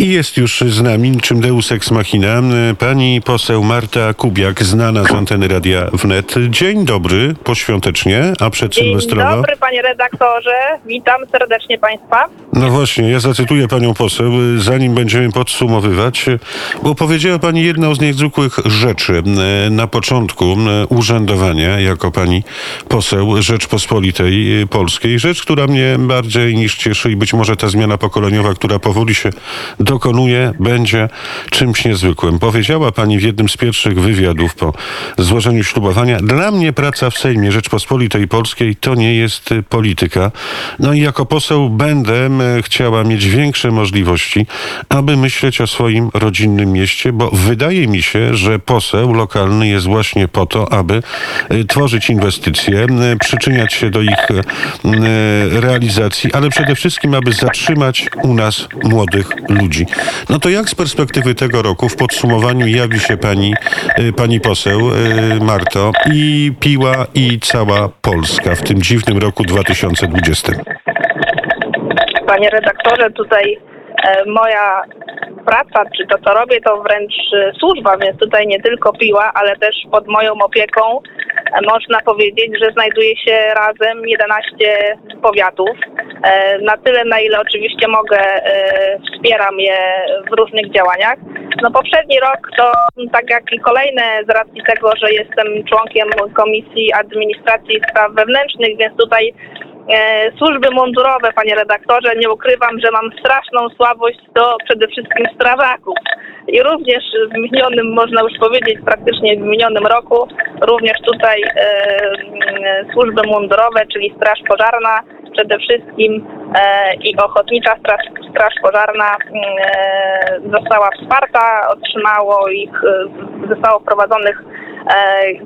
I jest już z nami, niczym Deus Ex Machina, pani poseł Marta Kubiak, znana z anteny Radia Wnet. Dzień dobry, poświątecznie, a przedsylwestrowo. Dzień dobry, panie redaktorze. Witam serdecznie państwa. No właśnie, ja zacytuję panią poseł, zanim będziemy podsumowywać, bo powiedziała pani jedną z niezwykłych rzeczy na początku urzędowania jako pani poseł Rzeczpospolitej Polskiej. Rzecz, która mnie bardziej niż cieszy i być może ta zmiana pokoleniowa, która powoli się dokonuje, będzie czymś niezwykłym. Powiedziała pani w jednym z pierwszych wywiadów po złożeniu ślubowania, dla mnie praca w Sejmie Rzeczpospolitej Polskiej to nie jest polityka. No i jako poseł będę chciała mieć większe możliwości, aby myśleć o swoim rodzinnym mieście, bo wydaje mi się, że poseł lokalny jest właśnie po to, aby y, tworzyć inwestycje, y, przyczyniać się do ich y, realizacji, ale przede wszystkim, aby zatrzymać u nas młodych ludzi. No to jak z perspektywy tego roku w podsumowaniu jawi się pani, y, pani poseł y, Marto i Piła i cała Polska w tym dziwnym roku 2020? Panie redaktorze, tutaj moja praca, czy to co robię, to wręcz e, służba, więc tutaj nie tylko piła, ale też pod moją opieką e, można powiedzieć, że znajduje się razem 11 powiatów. E, na tyle, na ile oczywiście mogę, wspieram je w różnych działaniach. No poprzedni rok to tak jak i kolejne z racji tego, że jestem członkiem Komisji Administracji i Spraw Wewnętrznych, więc tutaj E, służby mundurowe, panie redaktorze, nie ukrywam, że mam straszną słabość do przede wszystkim strażaków. I również w minionym, można już powiedzieć, praktycznie w minionym roku, również tutaj e, służby mundurowe, czyli Straż Pożarna przede wszystkim e, i Ochotnicza Straż, Straż Pożarna e, została wsparta, otrzymało ich, e, zostało wprowadzonych e,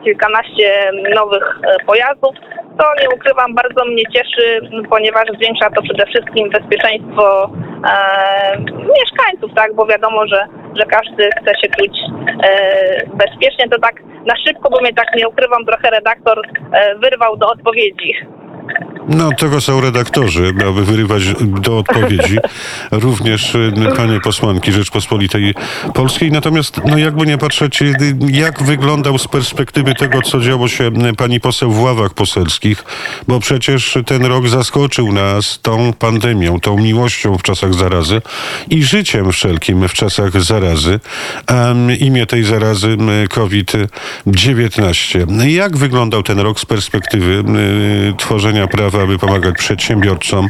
kilkanaście nowych pojazdów to nie ukrywam, bardzo mnie cieszy, ponieważ zwiększa to przede wszystkim bezpieczeństwo e, mieszkańców, tak, bo wiadomo, że, że każdy chce się czuć e, bezpiecznie. To tak na szybko, bo mnie tak nie ukrywam, trochę redaktor e, wyrwał do odpowiedzi. No, tego są redaktorzy, aby wyrywać do odpowiedzi. Również y, panie posłanki Rzeczpospolitej Polskiej. Natomiast, no jakby nie patrzeć, y, jak wyglądał z perspektywy tego, co działo się y, pani poseł w ławach poselskich, bo przecież ten rok zaskoczył nas tą pandemią, tą miłością w czasach zarazy i życiem wszelkim w czasach zarazy. Um, imię tej zarazy COVID-19. Jak wyglądał ten rok z perspektywy y, tworzenia praw aby pomagać przedsiębiorcom,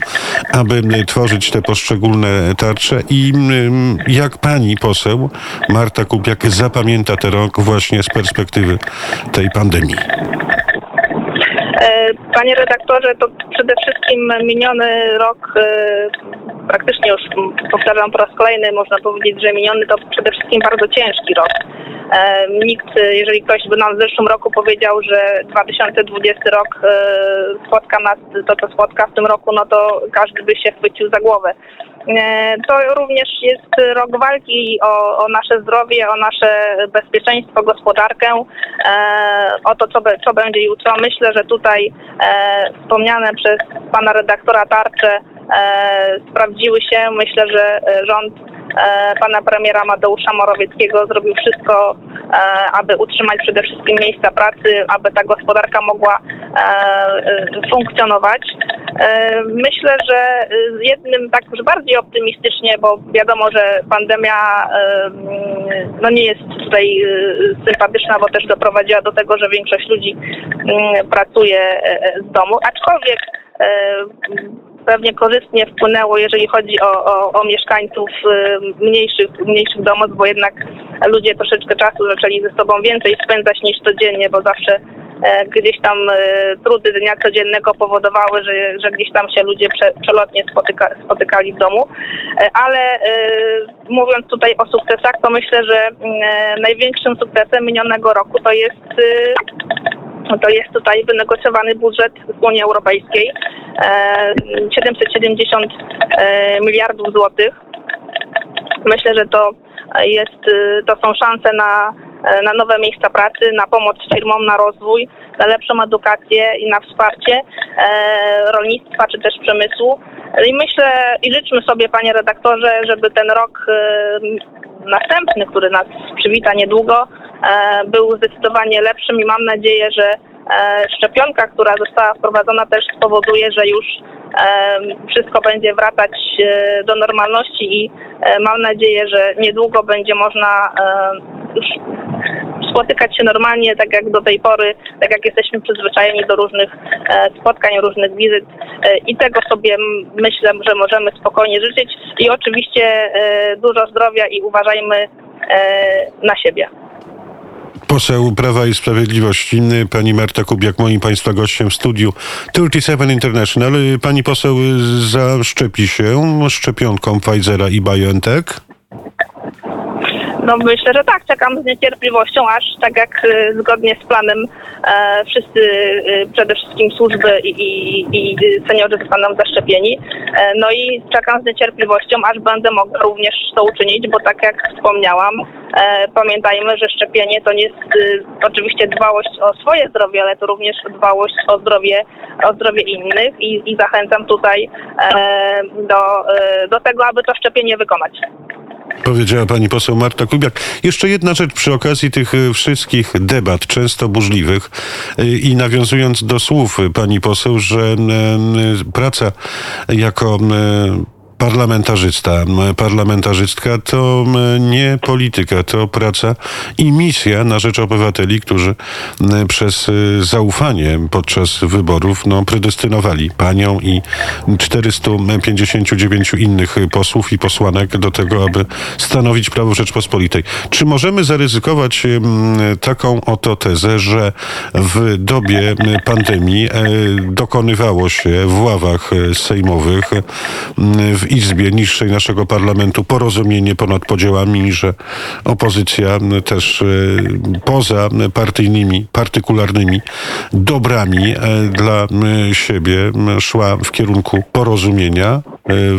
aby tworzyć te poszczególne tarcze i mm, jak pani poseł Marta Kupiak zapamięta ten rok właśnie z perspektywy tej pandemii? E, panie redaktorze, to przede wszystkim miniony rok, e, praktycznie już powtarzam po raz kolejny, można powiedzieć, że miniony to przede wszystkim bardzo ciężki rok. E, nikt, jeżeli ktoś by nam w zeszłym roku powiedział, że 2020 rok spotka nas, to co spotka w tym roku, no to każdy by się chwycił za głowę. E, to również jest rok walki o, o, nasze zdrowie, o nasze bezpieczeństwo, gospodarkę, e, o to, co, be, co będzie jutro. Myślę, że tutaj e, wspomniane przez pana redaktora tarcze sprawdziły się. Myślę, że rząd pana premiera Mateusza Morawieckiego zrobił wszystko, aby utrzymać przede wszystkim miejsca pracy, aby ta gospodarka mogła funkcjonować. Myślę, że jednym tak już bardziej optymistycznie, bo wiadomo, że pandemia no nie jest tutaj sympatyczna, bo też doprowadziła do tego, że większość ludzi pracuje z domu, aczkolwiek pewnie korzystnie wpłynęło, jeżeli chodzi o, o, o mieszkańców mniejszych, mniejszych domów, bo jednak ludzie troszeczkę czasu zaczęli ze sobą więcej spędzać niż codziennie, bo zawsze E, gdzieś tam e, trudy dnia codziennego powodowały, że, że gdzieś tam się ludzie prze, przelotnie spotyka, spotykali w domu. E, ale mówiąc tutaj o sukcesach, to myślę, że największym sukcesem minionego roku to jest to jest tutaj wynegocjowany budżet z Unii Europejskiej 770 miliardów złotych. Myślę, że to jest, to są szanse na e, na nowe miejsca pracy, na pomoc firmom, na rozwój, na lepszą edukację i na wsparcie e, rolnictwa czy też przemysłu. I myślę i życzmy sobie, panie redaktorze, żeby ten rok e, następny, który nas przywita niedługo, e, był zdecydowanie lepszym i mam nadzieję, że szczepionka, która została wprowadzona też spowoduje, że już wszystko będzie wracać e, do normalności i e, mam nadzieję, że niedługo będzie można już spotykać się normalnie, tak jak do tej pory, tak jak jesteśmy przyzwyczajeni do różnych e, spotkań, różnych wizyt i tego sobie myślę, że możemy spokojnie życzyć i oczywiście dużo zdrowia i uważajmy na siebie. Poseł Prawa i Sprawiedliwości, y, pani Marta Kubiak, moim państwa gościem w studiu 37 International. Y, Pani poseł y, zaszczepi się szczepionką Pfizera i BioNTech? No myślę, że tak, czekam z niecierpliwością, aż tak jak y, zgodnie z planem e, wszyscy, y, przede wszystkim służby i, i, i seniorzy zostaną zaszczepieni. E, no i czekam z niecierpliwością, aż będę mogła również to uczynić, bo tak jak wspomniałam, e, pamiętajmy, że szczepienie to nie jest y, oczywiście dbałość o swoje zdrowie, ale to również dbałość o zdrowie, o zdrowie innych i, i zachęcam tutaj e, do, e, do tego, aby to szczepienie wykonać. Powiedziała pani poseł Marta Kubiak. Jeszcze jedna rzecz przy okazji tych y, wszystkich debat, często burzliwych y, i nawiązując do słów pani poseł, że y, praca jako parlamentarzysta, m, parlamentarzystka to nie polityka, to praca i misja na rzecz obywateli, którzy przez y, zaufanie podczas wyborów no, predestynowali panią i 459 innych posłów i posłanek do tego, aby stanowić prawo Rzeczpospolitej. Czy możemy zaryzykować m, taką oto tezę, że w dobie pandemii e, dokonywało się w ławach e, sejmowych w Izbie niższej naszego parlamentu porozumienie ponad podziałami, że opozycja też e, poza partyjnymi, partykularnymi dobrami e, dla siebie szła w kierunku porozumienia,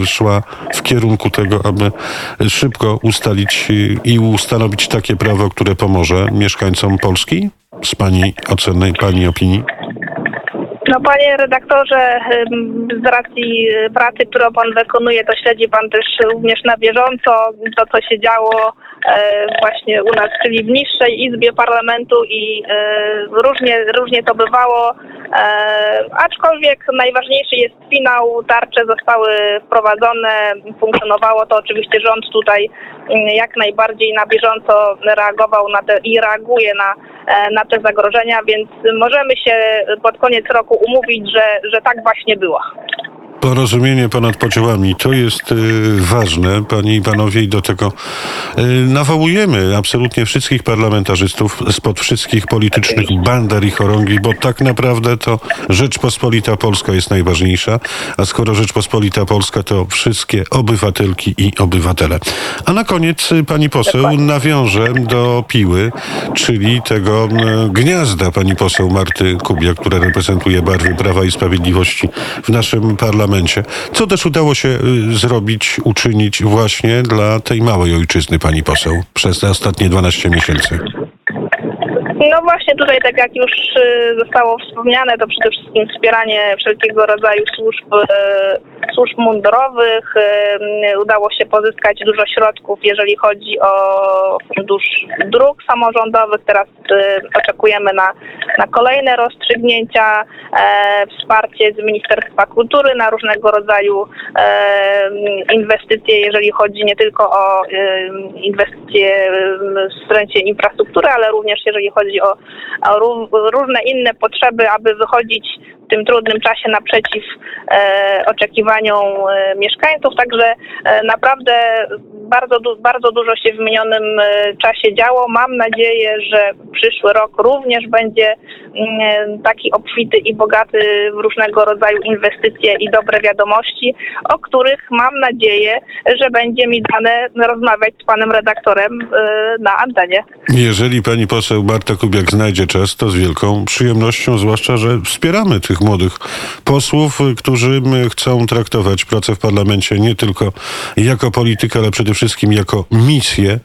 e, szła w kierunku tego, aby szybko ustalić i ustanowić takie prawo, które pomoże mieszkańcom Polski? Z Pani oceny, Pani opinii? No panie redaktorze, z racji y, pracy, którą pan wykonuje, to śledzi pan też również na bieżąco to, co się działo. e, właśnie u nas, czyli w niższej izbie parlamentu i e, różnie, różnie to bywało. E, aczkolwiek najważniejszy jest finał, tarcze zostały wprowadzone, funkcjonowało to oczywiście rząd tutaj mm, jak najbardziej na bieżąco reagował na te i reaguje na, e, na te zagrożenia, więc możemy się pod koniec roku umówić, że, że tak właśnie było. Porozumienie ponad podziałami to jest y, ważne, panie i panowie, i do tego y, nawołujemy absolutnie wszystkich parlamentarzystów spod wszystkich politycznych bander i chorągi, bo tak naprawdę to Rzeczpospolita Polska jest najważniejsza, a skoro Rzeczpospolita Polska, to wszystkie obywatelki i obywatele. A na koniec y, pani poseł nawiążę do piły, czyli tego m, gniazda pani poseł Marty Kubia, która reprezentuje barwy Prawa i Sprawiedliwości w naszym parlamencie. Co też udało się y, zrobić, uczynić właśnie dla tej małej ojczyzny pani poseł przez te ostatnie 12 miesięcy? No właśnie tutaj, tak jak już y, zostało wspomniane, to przede wszystkim wspieranie wszelkiego rodzaju służb, y, służb mundurowych. Udało się pozyskać dużo środków, jeżeli chodzi o fundusz dróg samorządowych. Teraz oczekujemy na, na kolejne rozstrzygnięcia, e, wsparcie z Ministerstwa Kultury na różnego rodzaju inwestycje, jeżeli chodzi nie tylko o inwestycje w strefie infrastruktury, ale również jeżeli chodzi o, o ró- różne inne potrzeby, aby wychodzić w tym trudnym czasie naprzeciw e, e, mieszkańców. Także e, naprawdę bardzo, bardzo dużo się w minionym e, czasie działo. Mam nadzieję, że przyszły rok również będzie mm, taki obfity i bogaty w różnego rodzaju inwestycje i dobre wiadomości, o których mam nadzieję, że będzie mi dane rozmawiać z panem redaktorem e, na antenie. Jeżeli pani poseł Marta Kubiak znajdzie czas, to z wielką przyjemnością, zwłaszcza, że wspieramy tych młodych posłów, którzy chcą traktować pracę w parlamencie nie tylko jako politykę, ale przede wszystkim wszystkim jako misję,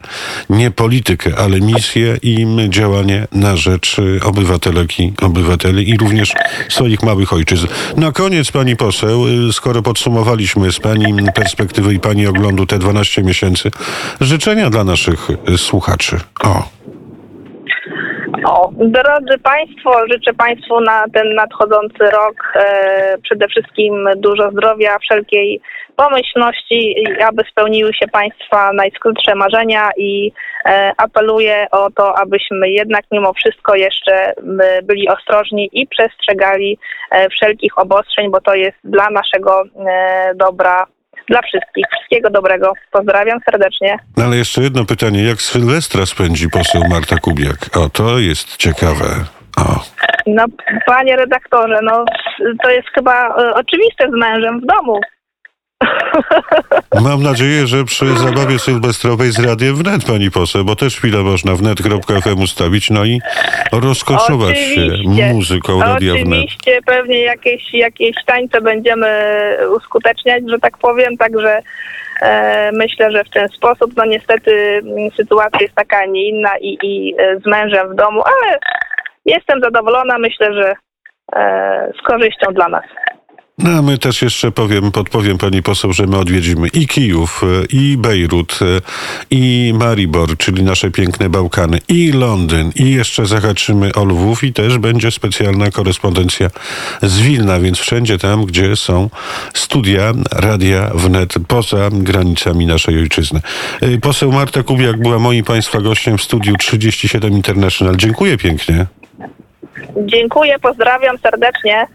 nie politykę, ale misję i działanie na rzecz y, obywatelek i obywateli i również swoich małych ojczyzn. Na koniec pani poseł, y, skoro podsumowaliśmy z pani perspektywy i pani oglądu te 12 miesięcy, życzenia dla naszych y, słuchaczy. O. O, drodzy Państwo, życzę Państwu na ten nadchodzący rok e, przede wszystkim dużo zdrowia, wszelkiej pomyślności, aby spełniły się Państwa najskrótsze marzenia i e, apeluję o to, abyśmy jednak mimo wszystko jeszcze byli ostrożni i przestrzegali e, wszelkich obostrzeń, bo to jest dla naszego e, dobra, dla wszystkich. Wszystkiego dobrego. Pozdrawiam serdecznie. No Ale jeszcze jedno pytanie. Jak Sylwestra spędzi poseł Marta Kubiak? O, to jest ciekawe. O. No, panie redaktorze, no to jest chyba e, oczywiste z mężem w domu. Mam nadzieję, że przy zabawie sylwestrowej z radiem wnet, pani poseł, bo też chwilę można wnet.fm ustawić, no i rozkoszować się muzyką radia wnet. Oczywiście pewnie jakieś, jakieś tańce będziemy uskuteczniać, że tak powiem, także e, myślę, że w ten sposób, no niestety mm, sytuacja jest taka, a nie inna i, i e, z mężem w domu, ale jestem zadowolona, myślę, że e, z korzyścią dla nas. No a my też jeszcze powiem, podpowiem pani poseł, że my odwiedzimy i Kijów, e, i Bejrut, e, i Maribor, czyli nasze piękne Bałkany, i Londyn, i jeszcze zahaczymy o Lwów i też będzie specjalna korespondencja z Wilna, więc wszędzie tam, gdzie są studia Radia Wnet poza granicami naszej ojczyzny. E, Poseł Marta Kubiak była moim państwa gościem w studiu 37 International. Dziękuję pięknie. Dziękuję, pozdrawiam serdecznie.